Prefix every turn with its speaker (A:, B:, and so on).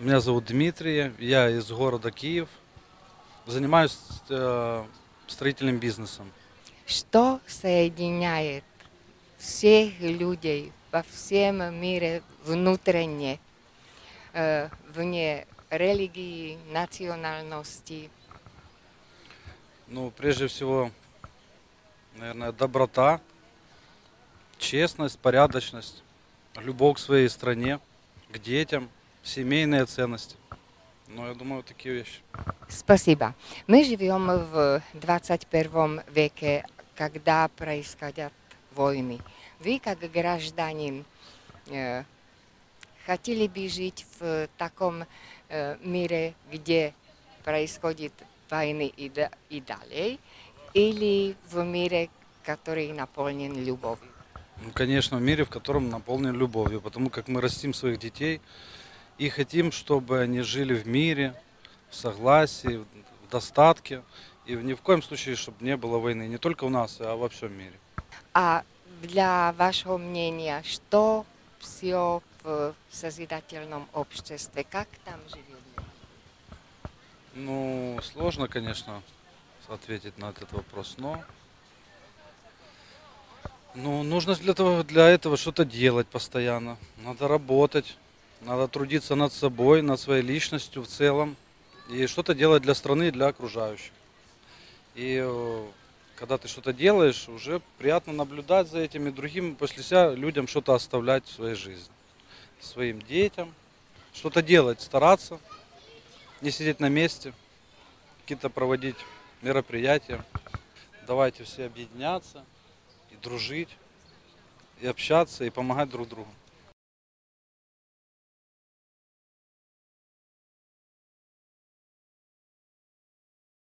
A: Меня зовут Дмитрий, я из города Киев. Занимаюсь э, строительным бизнесом.
B: Что соединяет всех людей во всем мире внутренне, э, вне религии, национальности?
A: Ну, прежде всего, наверное, доброта, честность, порядочность, любовь к своей стране, к детям, семейные ценности. Ну, я думаю, такие вещи.
B: Спасибо. Мы живем в 21 веке, когда происходят войны. Вы, как гражданин, э, хотели бы жить в таком э, мире, где происходит войны и, да- и далее, или в мире, который наполнен любовью?
A: Ну, конечно, в мире, в котором наполнен любовью, потому как мы растим своих детей и хотим, чтобы они жили в мире, в согласии, в достатке, и ни в коем случае, чтобы не было войны, не только у нас, а во всем мире.
B: А для вашего мнения, что все в созидательном обществе, как там живет?
A: Ну, сложно, конечно, ответить на этот вопрос, но ну, нужно для этого, для этого что-то делать постоянно. Надо работать, надо трудиться над собой, над своей личностью в целом. И что-то делать для страны и для окружающих. И э, когда ты что-то делаешь, уже приятно наблюдать за этим и другим после себя людям что-то оставлять в своей жизни. Своим детям. Что-то делать, стараться, не сидеть на месте, какие-то проводить мероприятия. Давайте все объединяться и дружить, и общаться, и помогать друг другу.